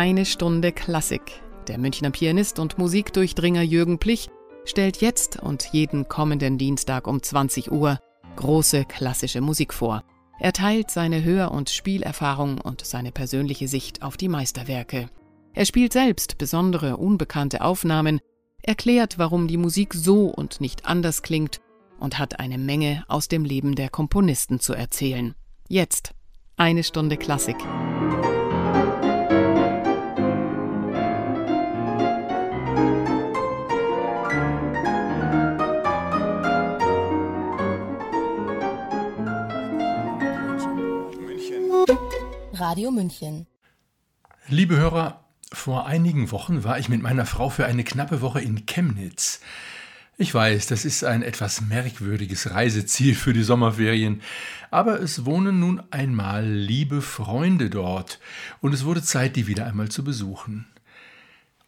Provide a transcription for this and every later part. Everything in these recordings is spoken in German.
Eine Stunde Klassik. Der Münchner Pianist und Musikdurchdringer Jürgen Plich stellt jetzt und jeden kommenden Dienstag um 20 Uhr große klassische Musik vor. Er teilt seine Hör- und Spielerfahrung und seine persönliche Sicht auf die Meisterwerke. Er spielt selbst besondere, unbekannte Aufnahmen, erklärt, warum die Musik so und nicht anders klingt und hat eine Menge aus dem Leben der Komponisten zu erzählen. Jetzt eine Stunde Klassik. Radio München. Liebe Hörer, vor einigen Wochen war ich mit meiner Frau für eine knappe Woche in Chemnitz. Ich weiß, das ist ein etwas merkwürdiges Reiseziel für die Sommerferien, aber es wohnen nun einmal liebe Freunde dort, und es wurde Zeit, die wieder einmal zu besuchen.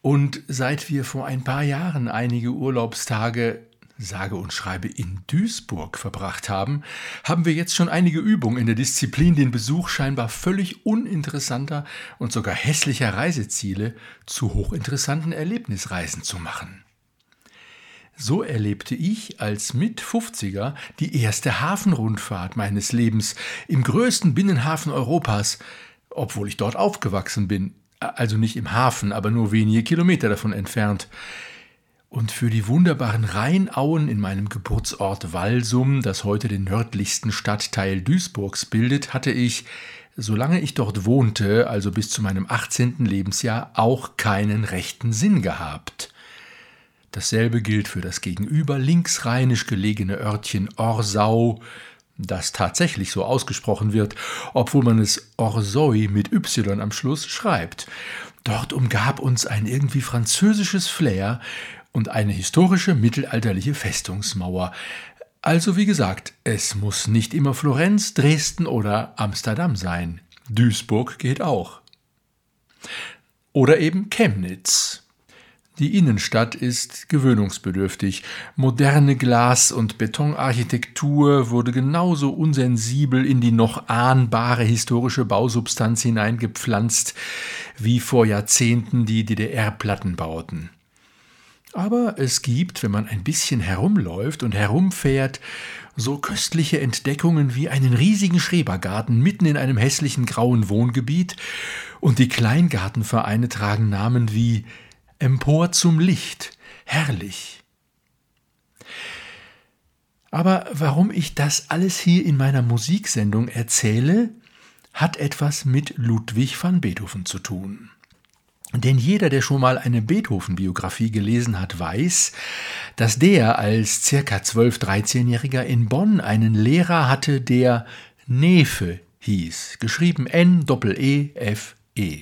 Und seit wir vor ein paar Jahren einige Urlaubstage sage und schreibe in Duisburg verbracht haben, haben wir jetzt schon einige Übungen in der Disziplin, den Besuch scheinbar völlig uninteressanter und sogar hässlicher Reiseziele zu hochinteressanten Erlebnisreisen zu machen. So erlebte ich als Mit-50er die erste Hafenrundfahrt meines Lebens im größten Binnenhafen Europas, obwohl ich dort aufgewachsen bin, also nicht im Hafen, aber nur wenige Kilometer davon entfernt. Und für die wunderbaren Rheinauen in meinem Geburtsort Walsum, das heute den nördlichsten Stadtteil Duisburgs bildet, hatte ich, solange ich dort wohnte, also bis zu meinem 18. Lebensjahr, auch keinen rechten Sinn gehabt. Dasselbe gilt für das gegenüber linksrheinisch gelegene Örtchen Orsau, das tatsächlich so ausgesprochen wird, obwohl man es Orsoi mit Y am Schluss schreibt. Dort umgab uns ein irgendwie französisches Flair, und eine historische mittelalterliche Festungsmauer. Also wie gesagt, es muss nicht immer Florenz, Dresden oder Amsterdam sein. Duisburg geht auch. Oder eben Chemnitz. Die Innenstadt ist gewöhnungsbedürftig. Moderne Glas- und Betonarchitektur wurde genauso unsensibel in die noch ahnbare historische Bausubstanz hineingepflanzt wie vor Jahrzehnten die DDR-Plattenbauten. Aber es gibt, wenn man ein bisschen herumläuft und herumfährt, so köstliche Entdeckungen wie einen riesigen Schrebergarten mitten in einem hässlichen grauen Wohngebiet, und die Kleingartenvereine tragen Namen wie Empor zum Licht, herrlich. Aber warum ich das alles hier in meiner Musiksendung erzähle, hat etwas mit Ludwig van Beethoven zu tun. Denn jeder, der schon mal eine Beethoven-Biografie gelesen hat, weiß, dass der als circa 12-, 13-Jähriger in Bonn einen Lehrer hatte, der Nefe hieß, geschrieben N-E-E-F-E. -E.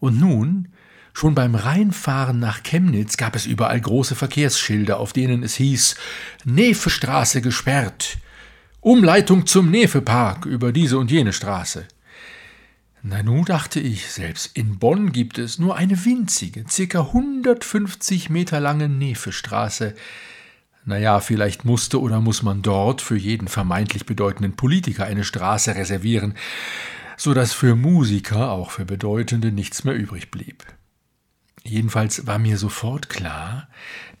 Und nun, schon beim Reinfahren nach Chemnitz gab es überall große Verkehrsschilder, auf denen es hieß Nefestraße gesperrt, Umleitung zum Nefepark über diese und jene Straße. Na nun, dachte ich, selbst in Bonn gibt es nur eine winzige, circa 150 Meter lange Nefestraße. Naja, vielleicht musste oder muss man dort für jeden vermeintlich bedeutenden Politiker eine Straße reservieren, so dass für Musiker, auch für Bedeutende, nichts mehr übrig blieb. Jedenfalls war mir sofort klar,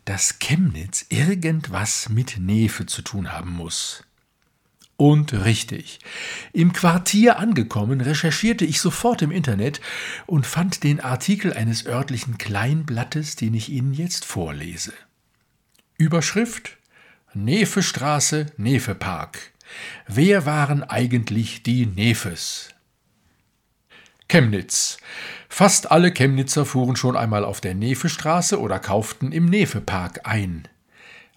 dass Chemnitz irgendwas mit Nefe zu tun haben muss. Und richtig. Im Quartier angekommen, recherchierte ich sofort im Internet und fand den Artikel eines örtlichen Kleinblattes, den ich Ihnen jetzt vorlese. Überschrift Nefestraße, Nefepark. Wer waren eigentlich die Nefes? Chemnitz. Fast alle Chemnitzer fuhren schon einmal auf der Nefestraße oder kauften im Nefepark ein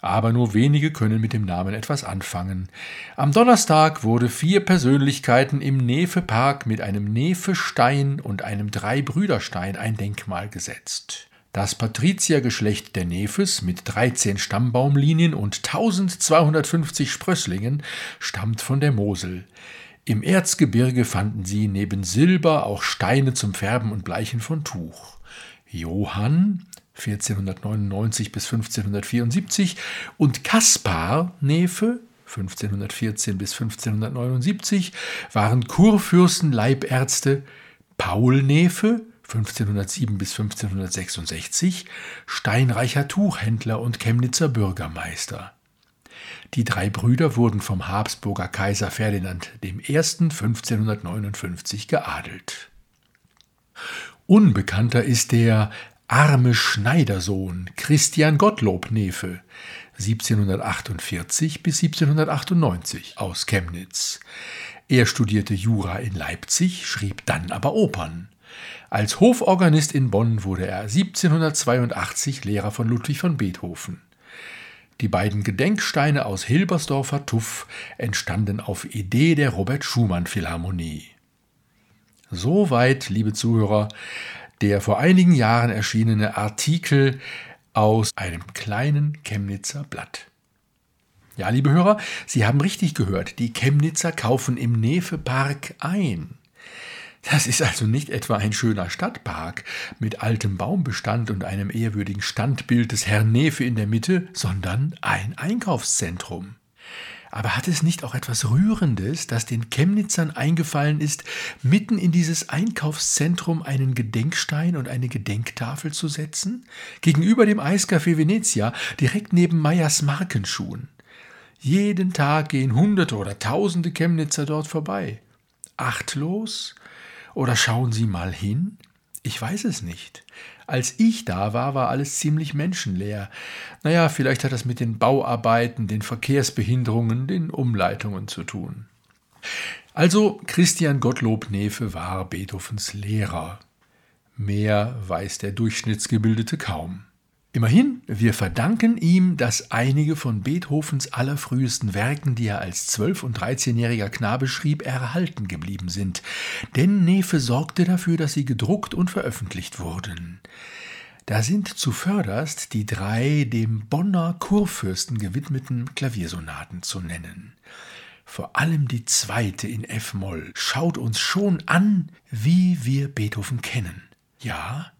aber nur wenige können mit dem Namen etwas anfangen. Am Donnerstag wurde vier Persönlichkeiten im Nefe-Park mit einem Nefe-Stein und einem Dreibrüderstein ein Denkmal gesetzt. Das Patriziergeschlecht der Nefes mit 13 Stammbaumlinien und 1250 Sprösslingen stammt von der Mosel. Im Erzgebirge fanden sie neben Silber auch Steine zum Färben und Bleichen von Tuch. Johann, 1499 bis 1574 und Kaspar Nefe 1514 bis 1579 waren Kurfürstenleibärzte, Paul Nefe 1507 bis 1566, steinreicher Tuchhändler und Chemnitzer Bürgermeister. Die drei Brüder wurden vom Habsburger Kaiser Ferdinand I. 1559 geadelt. Unbekannter ist der arme Schneidersohn Christian Gottlob Nefe 1748 bis 1798 aus Chemnitz. Er studierte Jura in Leipzig, schrieb dann aber Opern. Als Hoforganist in Bonn wurde er 1782 Lehrer von Ludwig von Beethoven. Die beiden Gedenksteine aus Hilbersdorfer Tuff entstanden auf Idee der Robert Schumann Philharmonie. Soweit, liebe Zuhörer, der vor einigen Jahren erschienene Artikel aus einem kleinen Chemnitzer Blatt. Ja, liebe Hörer, Sie haben richtig gehört, die Chemnitzer kaufen im Nefe-Park ein. Das ist also nicht etwa ein schöner Stadtpark mit altem Baumbestand und einem ehrwürdigen Standbild des Herrn Nefe in der Mitte, sondern ein Einkaufszentrum. Aber hat es nicht auch etwas Rührendes, dass den Chemnitzern eingefallen ist, mitten in dieses Einkaufszentrum einen Gedenkstein und eine Gedenktafel zu setzen? Gegenüber dem Eiscafé Venezia, direkt neben Meyers Markenschuhen. Jeden Tag gehen Hunderte oder Tausende Chemnitzer dort vorbei. Achtlos? Oder schauen Sie mal hin? Ich weiß es nicht. Als ich da war, war alles ziemlich menschenleer. Naja, vielleicht hat das mit den Bauarbeiten, den Verkehrsbehinderungen, den Umleitungen zu tun. Also Christian Gottlob Nefe war Beethovens Lehrer. Mehr weiß der Durchschnittsgebildete kaum. Immerhin, wir verdanken ihm, dass einige von Beethovens allerfrühesten Werken, die er als 12- und 13-jähriger Knabe schrieb, erhalten geblieben sind. Denn Nefe sorgte dafür, dass sie gedruckt und veröffentlicht wurden. Da sind zuvörderst die drei dem Bonner Kurfürsten gewidmeten Klaviersonaten zu nennen. Vor allem die zweite in F-Moll schaut uns schon an, wie wir Beethoven kennen. Ja,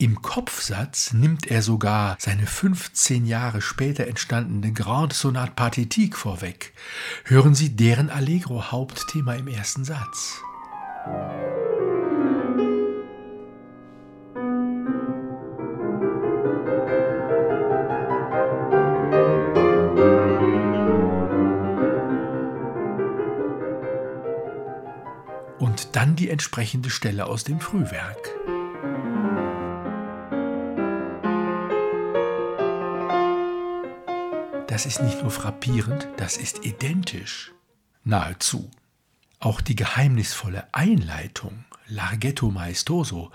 im Kopfsatz nimmt er sogar seine 15 Jahre später entstandene Grande Sonate Pathétique vorweg. Hören Sie deren Allegro Hauptthema im ersten Satz. Und dann die entsprechende Stelle aus dem Frühwerk. Das ist nicht nur frappierend, das ist identisch. Nahezu. Auch die geheimnisvolle Einleitung, Larghetto Maestoso,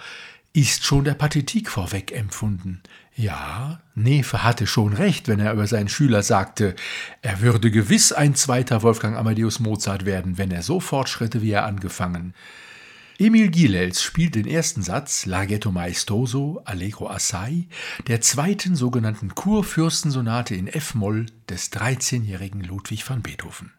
ist schon der Pathetik vorweg empfunden. Ja, Nefe hatte schon recht, wenn er über seinen Schüler sagte, er würde gewiss ein zweiter Wolfgang Amadeus Mozart werden, wenn er so fortschritte, wie er angefangen. Emil Gilels spielt den ersten Satz Larghetto Maestoso, Allegro Assai, der zweiten sogenannten Kurfürstensonate in F-Moll des 13-jährigen Ludwig van Beethoven.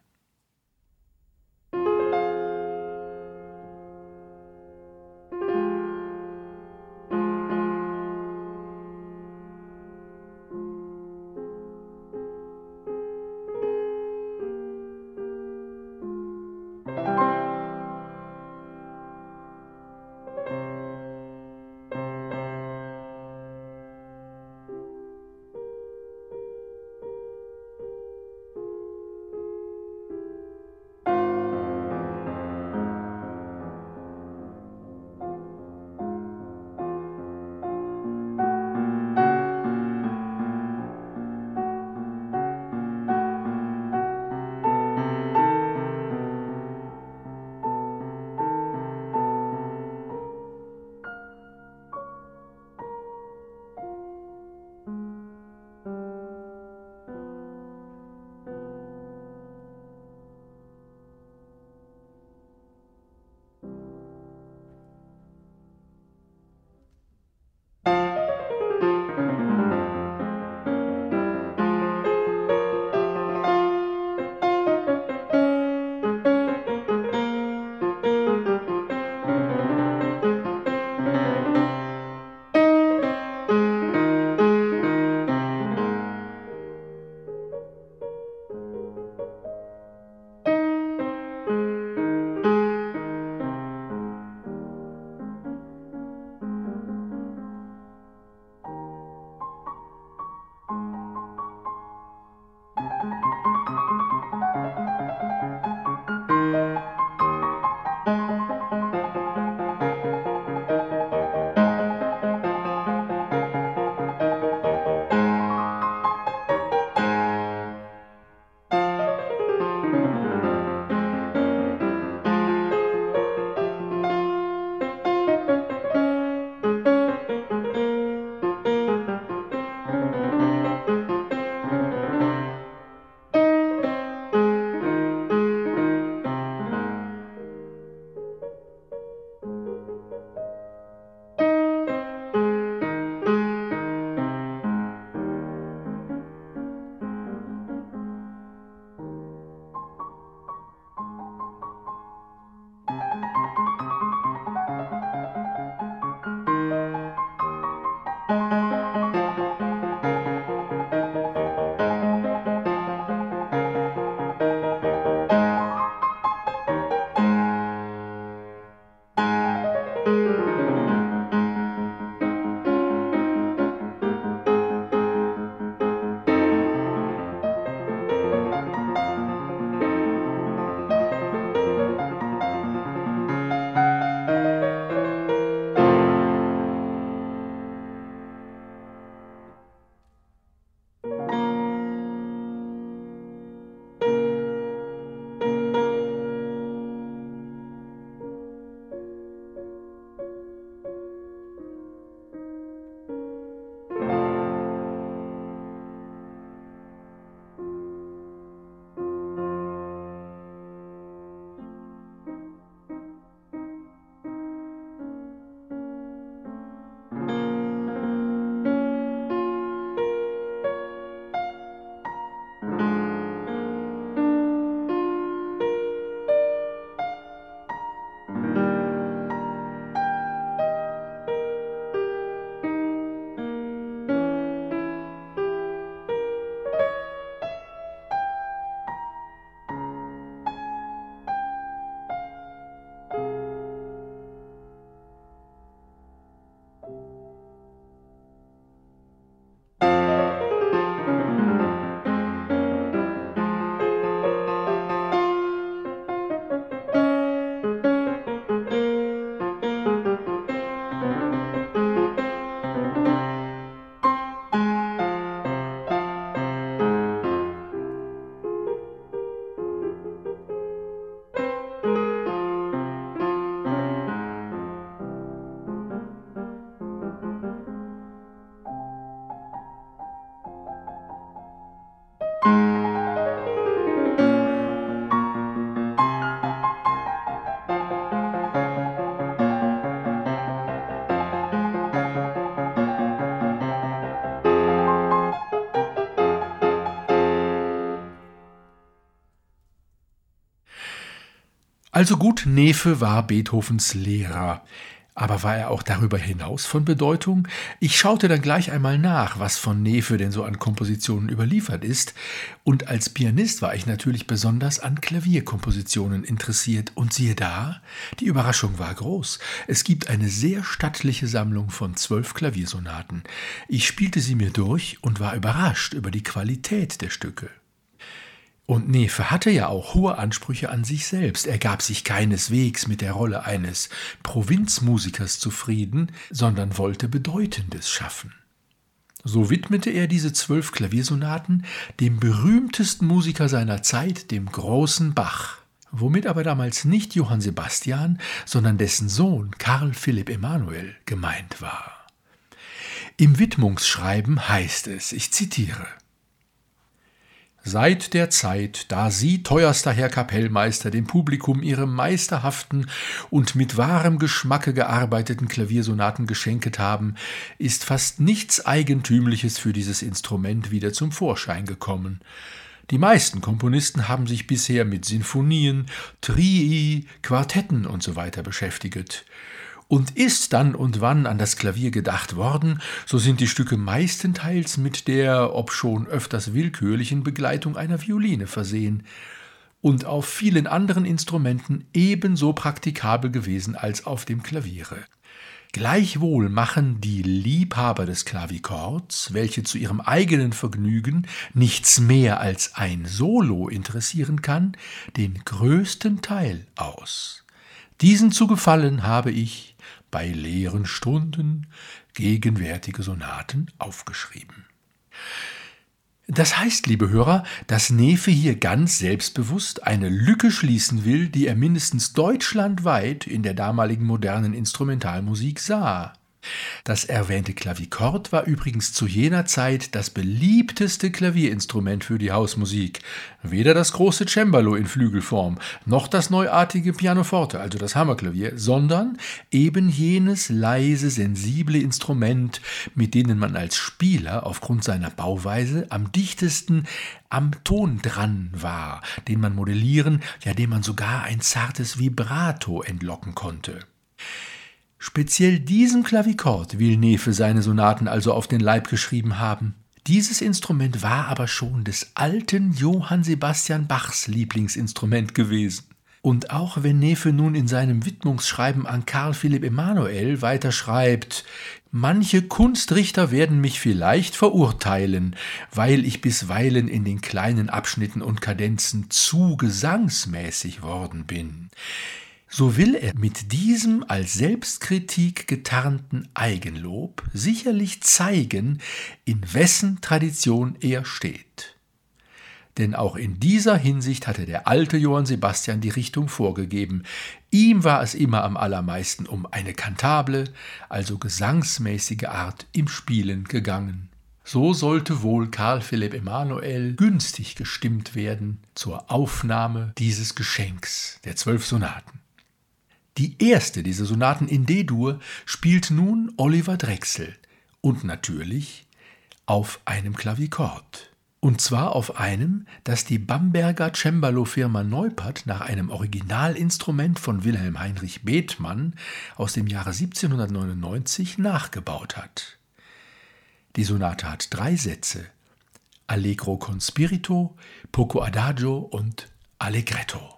Also gut, Nefe war Beethovens Lehrer. Aber war er auch darüber hinaus von Bedeutung? Ich schaute dann gleich einmal nach, was von Nefe denn so an Kompositionen überliefert ist, und als Pianist war ich natürlich besonders an Klavierkompositionen interessiert, und siehe da, die Überraschung war groß. Es gibt eine sehr stattliche Sammlung von zwölf Klaviersonaten. Ich spielte sie mir durch und war überrascht über die Qualität der Stücke. Und Nefe hatte ja auch hohe Ansprüche an sich selbst. Er gab sich keineswegs mit der Rolle eines Provinzmusikers zufrieden, sondern wollte Bedeutendes schaffen. So widmete er diese zwölf Klaviersonaten dem berühmtesten Musiker seiner Zeit, dem großen Bach, womit aber damals nicht Johann Sebastian, sondern dessen Sohn Karl Philipp Emanuel gemeint war. Im Widmungsschreiben heißt es, ich zitiere Seit der Zeit, da Sie, teuerster Herr Kapellmeister, dem Publikum Ihre meisterhaften und mit wahrem Geschmacke gearbeiteten Klaviersonaten geschenket haben, ist fast nichts Eigentümliches für dieses Instrument wieder zum Vorschein gekommen. Die meisten Komponisten haben sich bisher mit Sinfonien, Trii, Quartetten usw. So beschäftigt. Und ist dann und wann an das Klavier gedacht worden, so sind die Stücke meistenteils mit der, obschon öfters willkürlichen Begleitung einer Violine versehen und auf vielen anderen Instrumenten ebenso praktikabel gewesen als auf dem Klaviere. Gleichwohl machen die Liebhaber des Klavichords, welche zu ihrem eigenen Vergnügen nichts mehr als ein Solo interessieren kann, den größten Teil aus. Diesen zu gefallen habe ich, bei leeren Stunden gegenwärtige Sonaten aufgeschrieben. Das heißt, liebe Hörer, dass Nefe hier ganz selbstbewusst eine Lücke schließen will, die er mindestens deutschlandweit in der damaligen modernen Instrumentalmusik sah. Das erwähnte Klavichord war übrigens zu jener Zeit das beliebteste Klavierinstrument für die Hausmusik. Weder das große Cembalo in Flügelform, noch das neuartige Pianoforte, also das Hammerklavier, sondern eben jenes leise, sensible Instrument, mit denen man als Spieler aufgrund seiner Bauweise am dichtesten am Ton dran war, den man modellieren, ja dem man sogar ein zartes Vibrato entlocken konnte. Speziell diesem Klavichord will Nefe seine Sonaten also auf den Leib geschrieben haben. Dieses Instrument war aber schon des alten Johann Sebastian Bachs Lieblingsinstrument gewesen. Und auch wenn Nefe nun in seinem Widmungsschreiben an Karl Philipp Emanuel weiter schreibt, manche Kunstrichter werden mich vielleicht verurteilen, weil ich bisweilen in den kleinen Abschnitten und Kadenzen zu gesangsmäßig worden bin so will er mit diesem als Selbstkritik getarnten Eigenlob sicherlich zeigen, in wessen Tradition er steht. Denn auch in dieser Hinsicht hatte der alte Johann Sebastian die Richtung vorgegeben. Ihm war es immer am allermeisten um eine kantable, also gesangsmäßige Art im Spielen gegangen. So sollte wohl Karl Philipp Emanuel günstig gestimmt werden zur Aufnahme dieses Geschenks der zwölf Sonaten. Die erste dieser Sonaten in D-Dur spielt nun Oliver Drechsel und natürlich auf einem Klavichord. Und zwar auf einem, das die Bamberger Cembalo-Firma Neupert nach einem Originalinstrument von Wilhelm Heinrich Bethmann aus dem Jahre 1799 nachgebaut hat. Die Sonate hat drei Sätze: Allegro con spirito, poco adagio und Allegretto.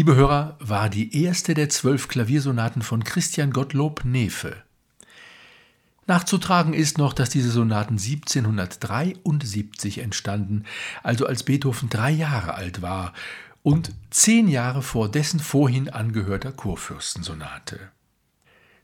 Liebe Hörer, war die erste der zwölf Klaviersonaten von Christian Gottlob Nefe. Nachzutragen ist noch, dass diese Sonaten 1773 entstanden, also als Beethoven drei Jahre alt war und zehn Jahre vor dessen vorhin angehörter Kurfürstensonate.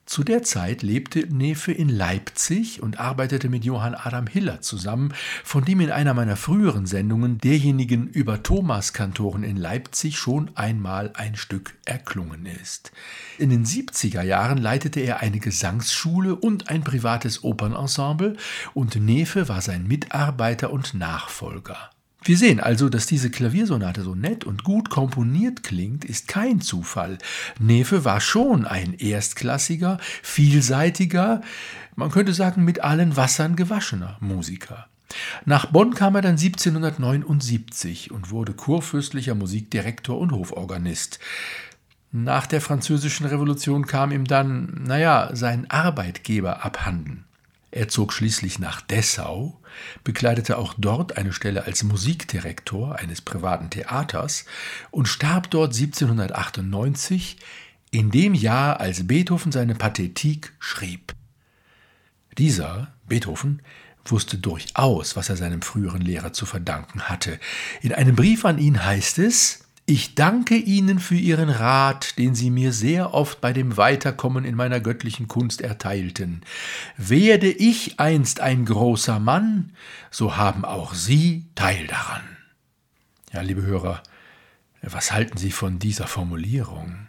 Zu der Zeit lebte Nefe in Leipzig und arbeitete mit Johann Adam Hiller zusammen, von dem in einer meiner früheren Sendungen derjenigen über Thomaskantoren in Leipzig schon einmal ein Stück erklungen ist. In den 70er Jahren leitete er eine Gesangsschule und ein privates Opernensemble und Nefe war sein Mitarbeiter und Nachfolger. Wir sehen also, dass diese Klaviersonate so nett und gut komponiert klingt, ist kein Zufall. Nefe war schon ein erstklassiger, vielseitiger, man könnte sagen mit allen Wassern gewaschener Musiker. Nach Bonn kam er dann 1779 und wurde kurfürstlicher Musikdirektor und Hoforganist. Nach der Französischen Revolution kam ihm dann, naja, sein Arbeitgeber abhanden. Er zog schließlich nach Dessau, bekleidete auch dort eine Stelle als Musikdirektor eines privaten Theaters und starb dort 1798, in dem Jahr, als Beethoven seine Pathetik schrieb. Dieser, Beethoven, wusste durchaus, was er seinem früheren Lehrer zu verdanken hatte. In einem Brief an ihn heißt es, ich danke Ihnen für Ihren Rat, den Sie mir sehr oft bei dem Weiterkommen in meiner göttlichen Kunst erteilten. Werde ich einst ein großer Mann, so haben auch Sie Teil daran. Ja, liebe Hörer, was halten Sie von dieser Formulierung?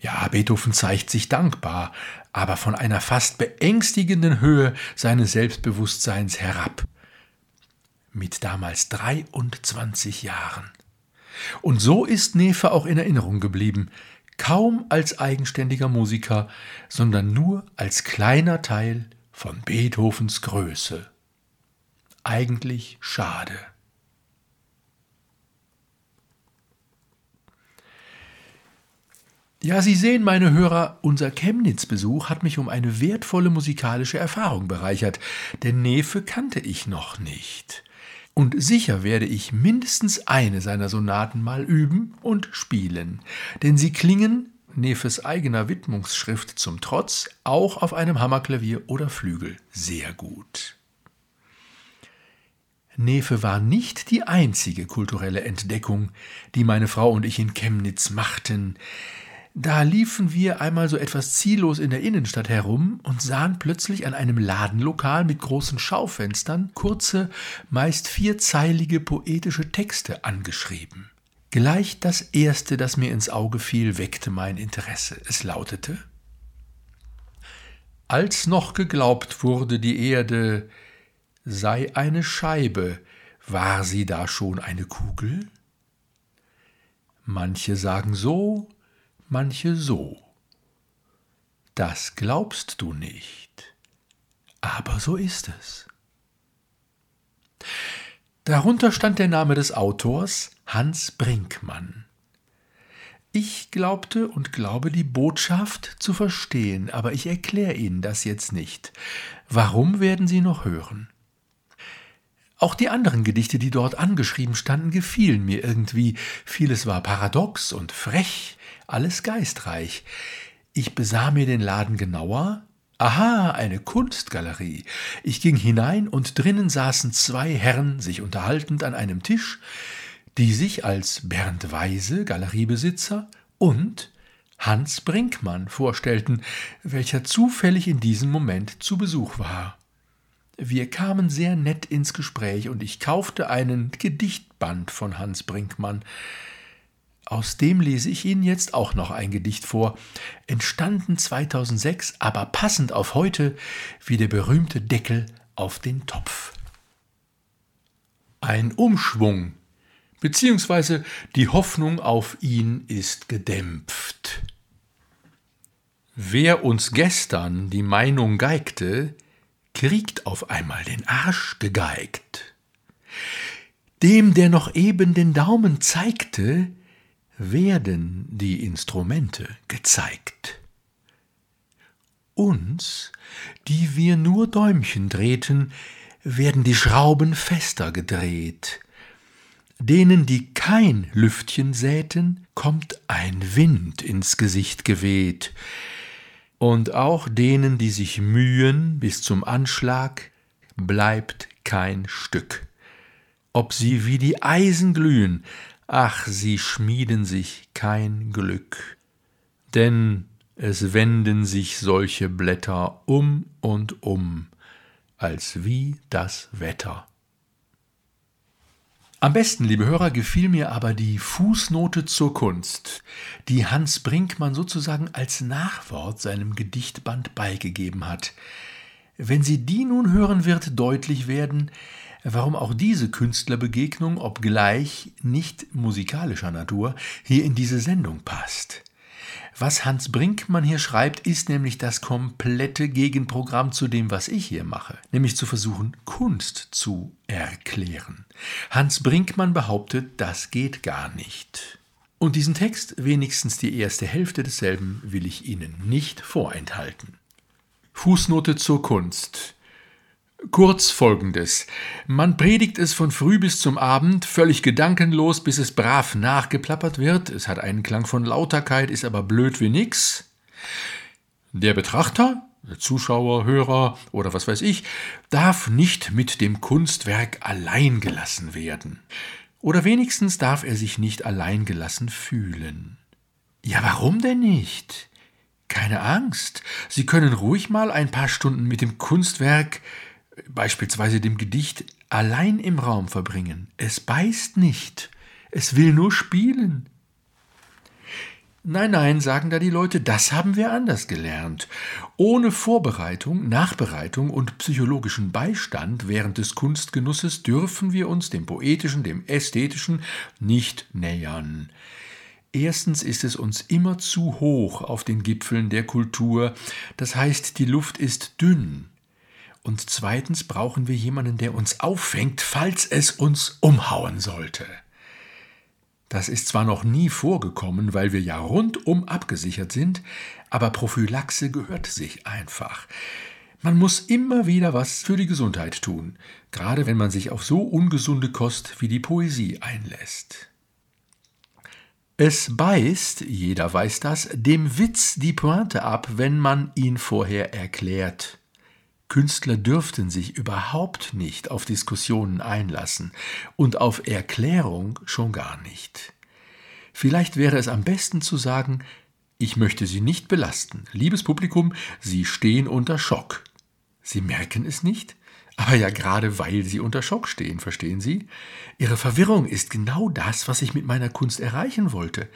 Ja, Beethoven zeigt sich dankbar, aber von einer fast beängstigenden Höhe seines Selbstbewusstseins herab. Mit damals 23 Jahren. Und so ist Nefe auch in Erinnerung geblieben, kaum als eigenständiger Musiker, sondern nur als kleiner Teil von Beethovens Größe. Eigentlich schade. Ja, Sie sehen, meine Hörer, unser Chemnitz-Besuch hat mich um eine wertvolle musikalische Erfahrung bereichert, denn Nefe kannte ich noch nicht und sicher werde ich mindestens eine seiner Sonaten mal üben und spielen, denn sie klingen, Nefes eigener Widmungsschrift zum Trotz, auch auf einem Hammerklavier oder Flügel sehr gut. Nefe war nicht die einzige kulturelle Entdeckung, die meine Frau und ich in Chemnitz machten. Da liefen wir einmal so etwas ziellos in der Innenstadt herum und sahen plötzlich an einem Ladenlokal mit großen Schaufenstern kurze, meist vierzeilige poetische Texte angeschrieben. Gleich das erste, das mir ins Auge fiel, weckte mein Interesse. Es lautete Als noch geglaubt wurde, die Erde sei eine Scheibe, war sie da schon eine Kugel? Manche sagen so, manche so. Das glaubst du nicht, aber so ist es. Darunter stand der Name des Autors Hans Brinkmann. Ich glaubte und glaube die Botschaft zu verstehen, aber ich erkläre Ihnen das jetzt nicht. Warum werden Sie noch hören? Auch die anderen Gedichte, die dort angeschrieben standen, gefielen mir irgendwie. Vieles war paradox und frech, alles geistreich. Ich besah mir den Laden genauer. Aha, eine Kunstgalerie. Ich ging hinein und drinnen saßen zwei Herren, sich unterhaltend an einem Tisch, die sich als Bernd Weise, Galeriebesitzer, und Hans Brinkmann vorstellten, welcher zufällig in diesem Moment zu Besuch war. Wir kamen sehr nett ins Gespräch und ich kaufte einen Gedichtband von Hans Brinkmann. Aus dem lese ich Ihnen jetzt auch noch ein Gedicht vor, entstanden 2006, aber passend auf heute wie der berühmte Deckel auf den Topf. Ein Umschwung, beziehungsweise die Hoffnung auf ihn ist gedämpft. Wer uns gestern die Meinung geigte, kriegt auf einmal den Arsch gegeigt. Dem, der noch eben den Daumen zeigte, werden die Instrumente gezeigt. Uns, die wir nur Däumchen drehten, werden die Schrauben fester gedreht. Denen, die kein Lüftchen säten, kommt ein Wind ins Gesicht geweht und auch denen, die sich mühen bis zum Anschlag, bleibt kein Stück. Ob sie wie die Eisen glühen, ach, sie schmieden sich kein Glück. Denn es wenden sich solche Blätter um und um, als wie das Wetter. Am besten, liebe Hörer, gefiel mir aber die Fußnote zur Kunst, die Hans Brinkmann sozusagen als Nachwort seinem Gedichtband beigegeben hat. Wenn Sie die nun hören, wird deutlich werden, warum auch diese Künstlerbegegnung, obgleich nicht musikalischer Natur, hier in diese Sendung passt. Was Hans Brinkmann hier schreibt, ist nämlich das komplette Gegenprogramm zu dem, was ich hier mache, nämlich zu versuchen, Kunst zu erklären. Hans Brinkmann behauptet, das geht gar nicht. Und diesen Text, wenigstens die erste Hälfte desselben, will ich Ihnen nicht vorenthalten. Fußnote zur Kunst. Kurz folgendes. Man predigt es von früh bis zum Abend, völlig gedankenlos, bis es brav nachgeplappert wird. Es hat einen Klang von Lauterkeit, ist aber blöd wie nix. Der Betrachter, Zuschauer, Hörer oder was weiß ich, darf nicht mit dem Kunstwerk allein gelassen werden. Oder wenigstens darf er sich nicht allein gelassen fühlen. Ja, warum denn nicht? Keine Angst. Sie können ruhig mal ein paar Stunden mit dem Kunstwerk beispielsweise dem Gedicht allein im Raum verbringen. Es beißt nicht, es will nur spielen. Nein, nein, sagen da die Leute, das haben wir anders gelernt. Ohne Vorbereitung, Nachbereitung und psychologischen Beistand während des Kunstgenusses dürfen wir uns dem Poetischen, dem Ästhetischen nicht nähern. Erstens ist es uns immer zu hoch auf den Gipfeln der Kultur, das heißt, die Luft ist dünn. Und zweitens brauchen wir jemanden, der uns auffängt, falls es uns umhauen sollte. Das ist zwar noch nie vorgekommen, weil wir ja rundum abgesichert sind, aber Prophylaxe gehört sich einfach. Man muss immer wieder was für die Gesundheit tun, gerade wenn man sich auf so ungesunde Kost wie die Poesie einlässt. Es beißt, jeder weiß das, dem Witz die Pointe ab, wenn man ihn vorher erklärt. Künstler dürften sich überhaupt nicht auf Diskussionen einlassen und auf Erklärung schon gar nicht. Vielleicht wäre es am besten zu sagen, ich möchte Sie nicht belasten. Liebes Publikum, Sie stehen unter Schock. Sie merken es nicht? Aber ja gerade weil Sie unter Schock stehen, verstehen Sie? Ihre Verwirrung ist genau das, was ich mit meiner Kunst erreichen wollte.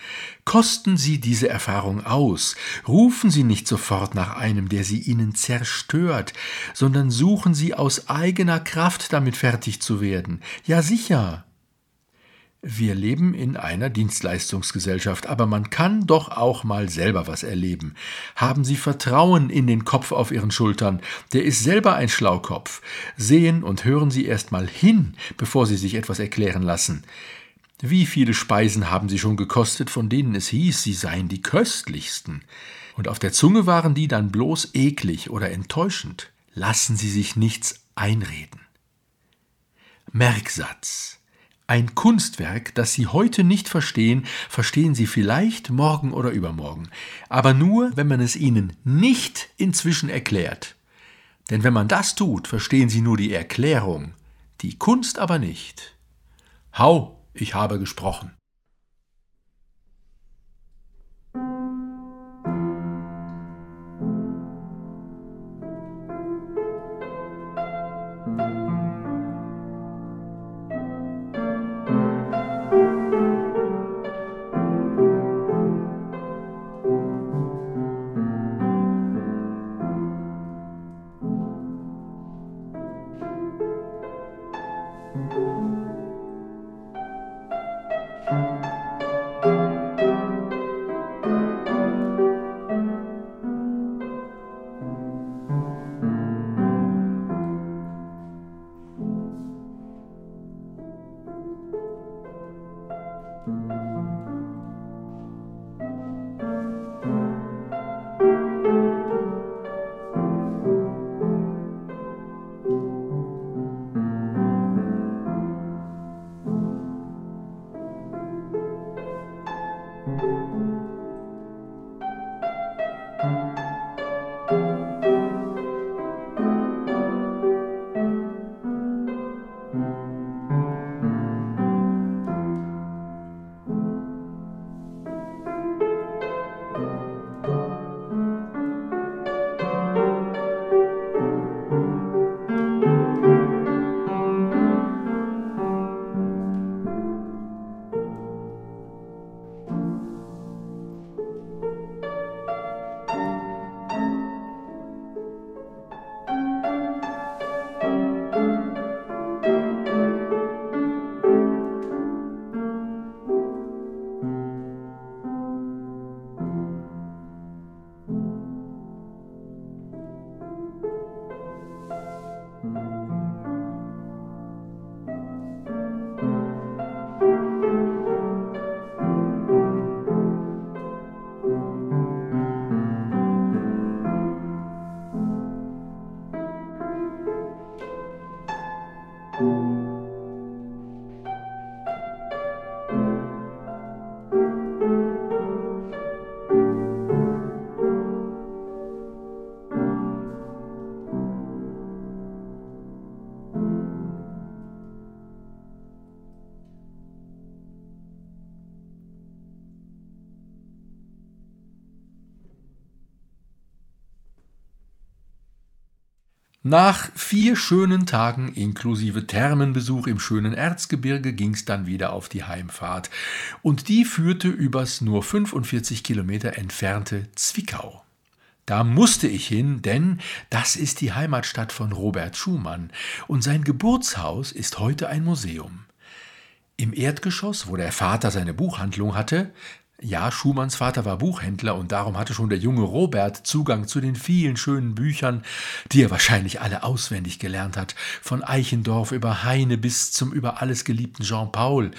Kosten Sie diese Erfahrung aus, rufen Sie nicht sofort nach einem, der Sie Ihnen zerstört, sondern suchen Sie aus eigener Kraft damit fertig zu werden. Ja sicher, wir leben in einer Dienstleistungsgesellschaft, aber man kann doch auch mal selber was erleben. Haben Sie Vertrauen in den Kopf auf Ihren Schultern, der ist selber ein Schlaukopf. Sehen und hören Sie erst mal hin, bevor Sie sich etwas erklären lassen. Wie viele Speisen haben Sie schon gekostet, von denen es hieß, sie seien die köstlichsten? Und auf der Zunge waren die dann bloß eklig oder enttäuschend. Lassen Sie sich nichts einreden. Merksatz ein Kunstwerk, das Sie heute nicht verstehen, verstehen Sie vielleicht morgen oder übermorgen, aber nur, wenn man es Ihnen nicht inzwischen erklärt. Denn wenn man das tut, verstehen Sie nur die Erklärung, die Kunst aber nicht. Hau, ich habe gesprochen. Nach vier schönen Tagen inklusive Thermenbesuch im schönen Erzgebirge ging's dann wieder auf die Heimfahrt. Und die führte übers nur 45 Kilometer entfernte Zwickau. Da musste ich hin, denn das ist die Heimatstadt von Robert Schumann und sein Geburtshaus ist heute ein Museum. Im Erdgeschoss, wo der Vater seine Buchhandlung hatte, ja, Schumanns Vater war Buchhändler und darum hatte schon der junge Robert Zugang zu den vielen schönen Büchern, die er wahrscheinlich alle auswendig gelernt hat, von Eichendorff über Heine bis zum über alles geliebten Jean Paul.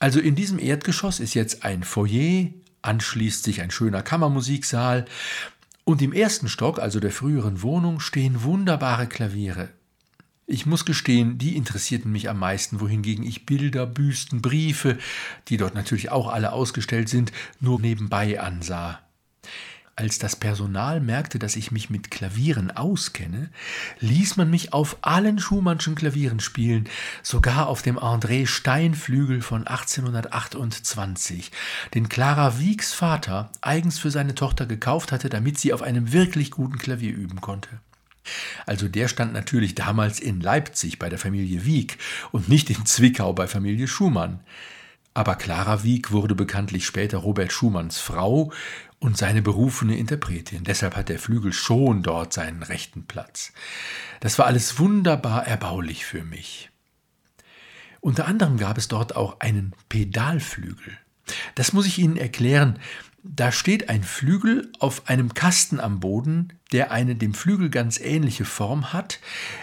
Also in diesem Erdgeschoss ist jetzt ein Foyer, anschließt sich ein schöner Kammermusiksaal, und im ersten Stock, also der früheren Wohnung, stehen wunderbare Klaviere, ich muss gestehen, die interessierten mich am meisten, wohingegen ich Bilder, Büsten, Briefe, die dort natürlich auch alle ausgestellt sind, nur nebenbei ansah. Als das Personal merkte, dass ich mich mit Klavieren auskenne, ließ man mich auf allen Schumannschen Klavieren spielen, sogar auf dem André Steinflügel von 1828, den Clara Wiegs Vater eigens für seine Tochter gekauft hatte, damit sie auf einem wirklich guten Klavier üben konnte. Also der stand natürlich damals in Leipzig bei der Familie Wieck und nicht in Zwickau bei Familie Schumann. Aber Clara Wieck wurde bekanntlich später Robert Schumanns Frau und seine berufene Interpretin. Deshalb hat der Flügel schon dort seinen rechten Platz. Das war alles wunderbar erbaulich für mich. Unter anderem gab es dort auch einen Pedalflügel. Das muss ich Ihnen erklären. Da steht ein Flügel auf einem Kasten am Boden, der eine dem Flügel ganz ähnliche Form hat,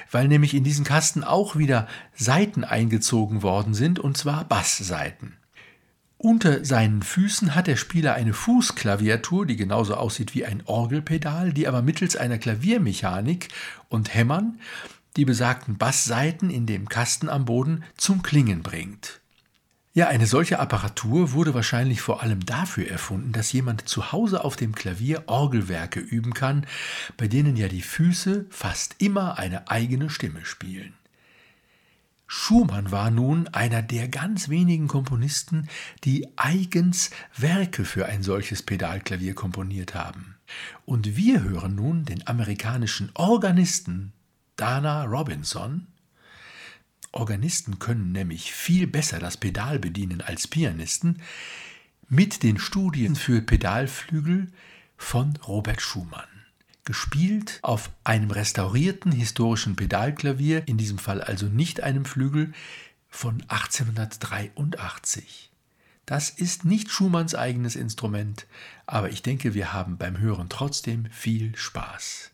weil nämlich in diesen Kasten auch wieder Saiten eingezogen worden sind, und zwar Basssaiten. Unter seinen Füßen hat der Spieler eine Fußklaviatur, die genauso aussieht wie ein Orgelpedal, die aber mittels einer Klaviermechanik und Hämmern die besagten Basssaiten in dem Kasten am Boden zum Klingen bringt. Ja, eine solche Apparatur wurde wahrscheinlich vor allem dafür erfunden, dass jemand zu Hause auf dem Klavier Orgelwerke üben kann, bei denen ja die Füße fast immer eine eigene Stimme spielen. Schumann war nun einer der ganz wenigen Komponisten, die eigens Werke für ein solches Pedalklavier komponiert haben. Und wir hören nun den amerikanischen Organisten Dana Robinson Organisten können nämlich viel besser das Pedal bedienen als Pianisten, mit den Studien für Pedalflügel von Robert Schumann. Gespielt auf einem restaurierten historischen Pedalklavier, in diesem Fall also nicht einem Flügel, von 1883. Das ist nicht Schumanns eigenes Instrument, aber ich denke, wir haben beim Hören trotzdem viel Spaß.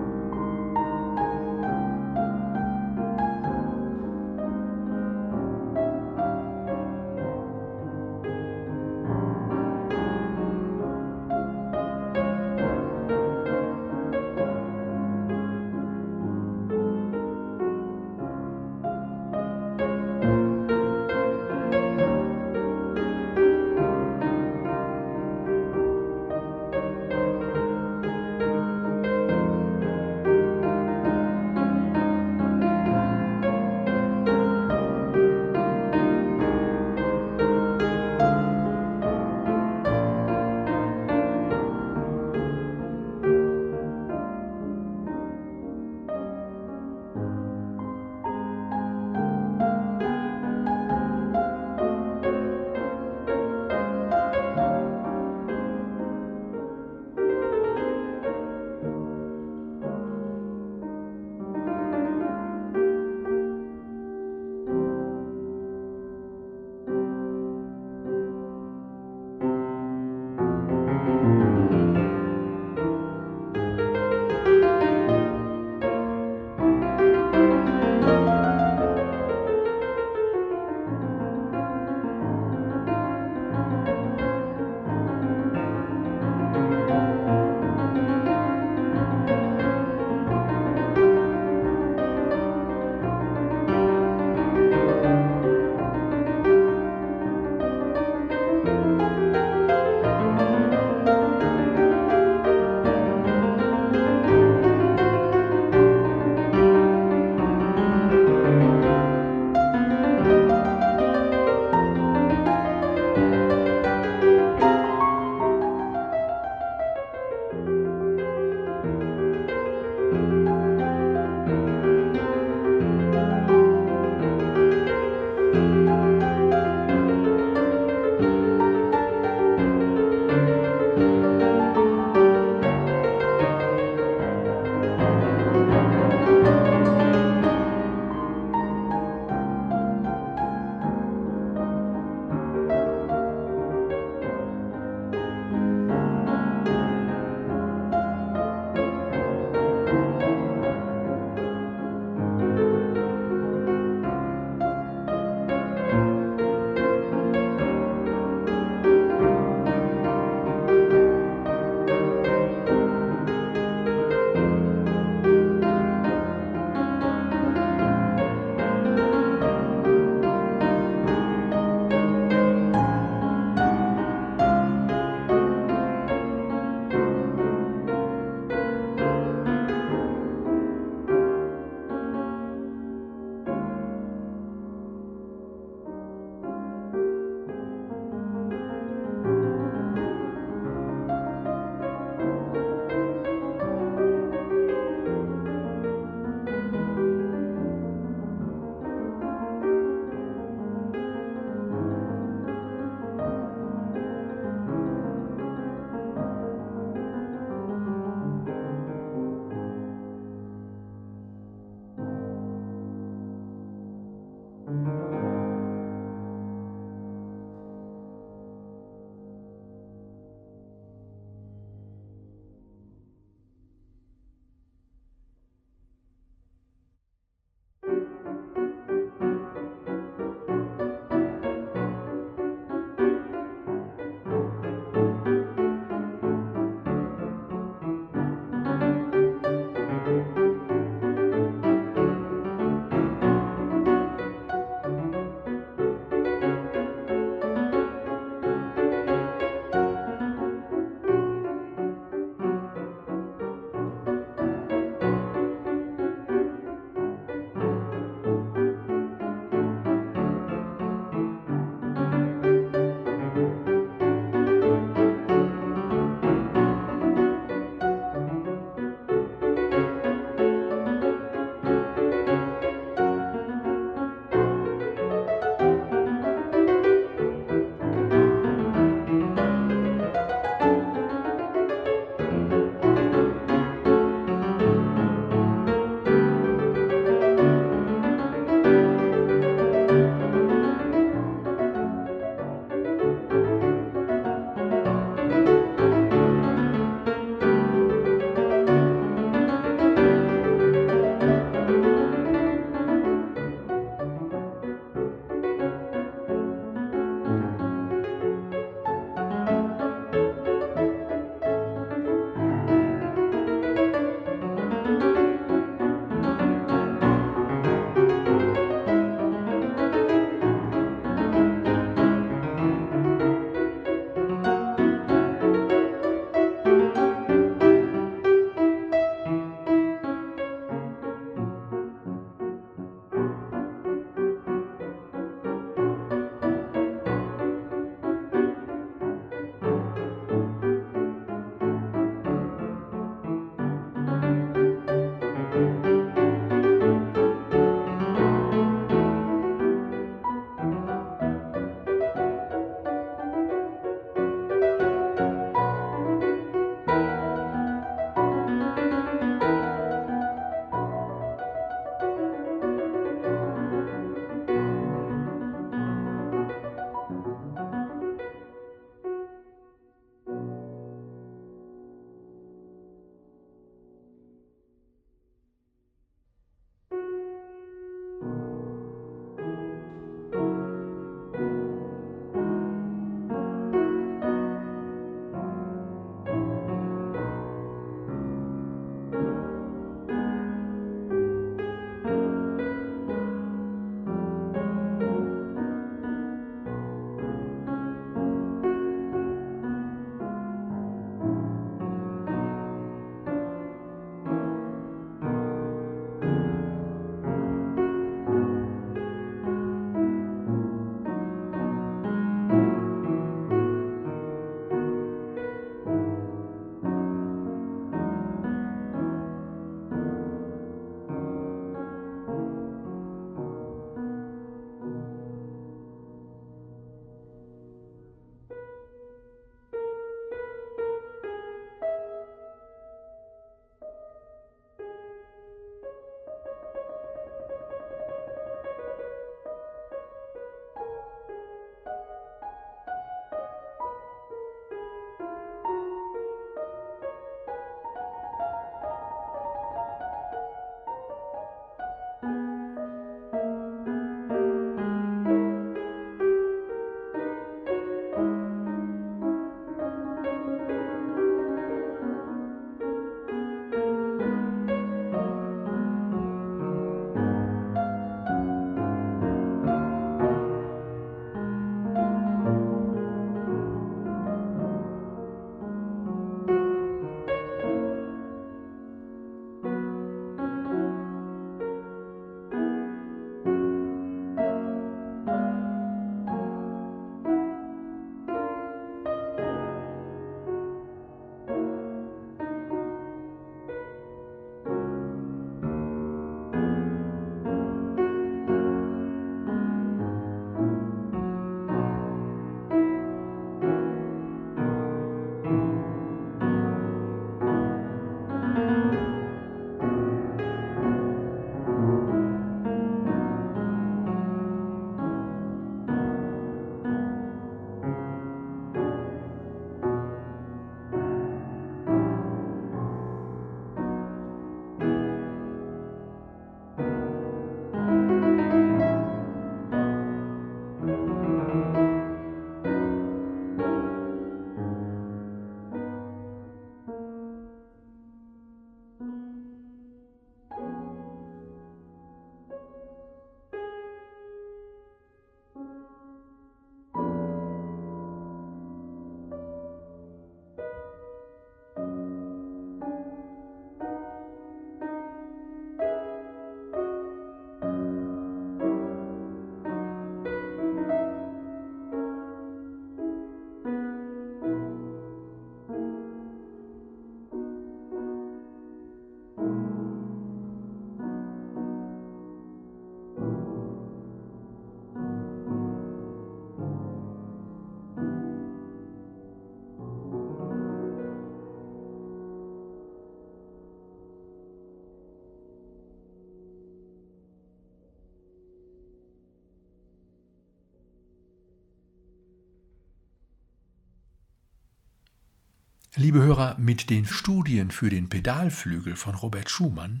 Liebe Hörer, mit den Studien für den Pedalflügel von Robert Schumann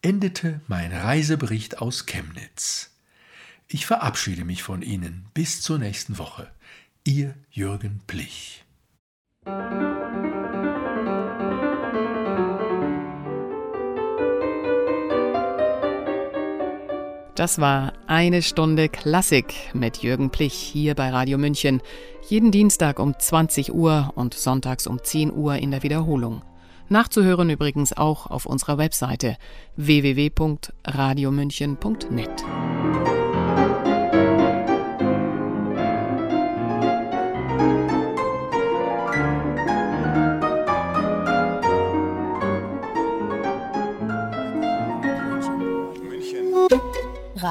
endete mein Reisebericht aus Chemnitz. Ich verabschiede mich von Ihnen bis zur nächsten Woche. Ihr Jürgen Plich. Das war eine Stunde Klassik mit Jürgen Plich hier bei Radio München. Jeden Dienstag um 20 Uhr und sonntags um 10 Uhr in der Wiederholung. Nachzuhören übrigens auch auf unserer Webseite www.radiomünchen.net.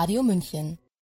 Radio München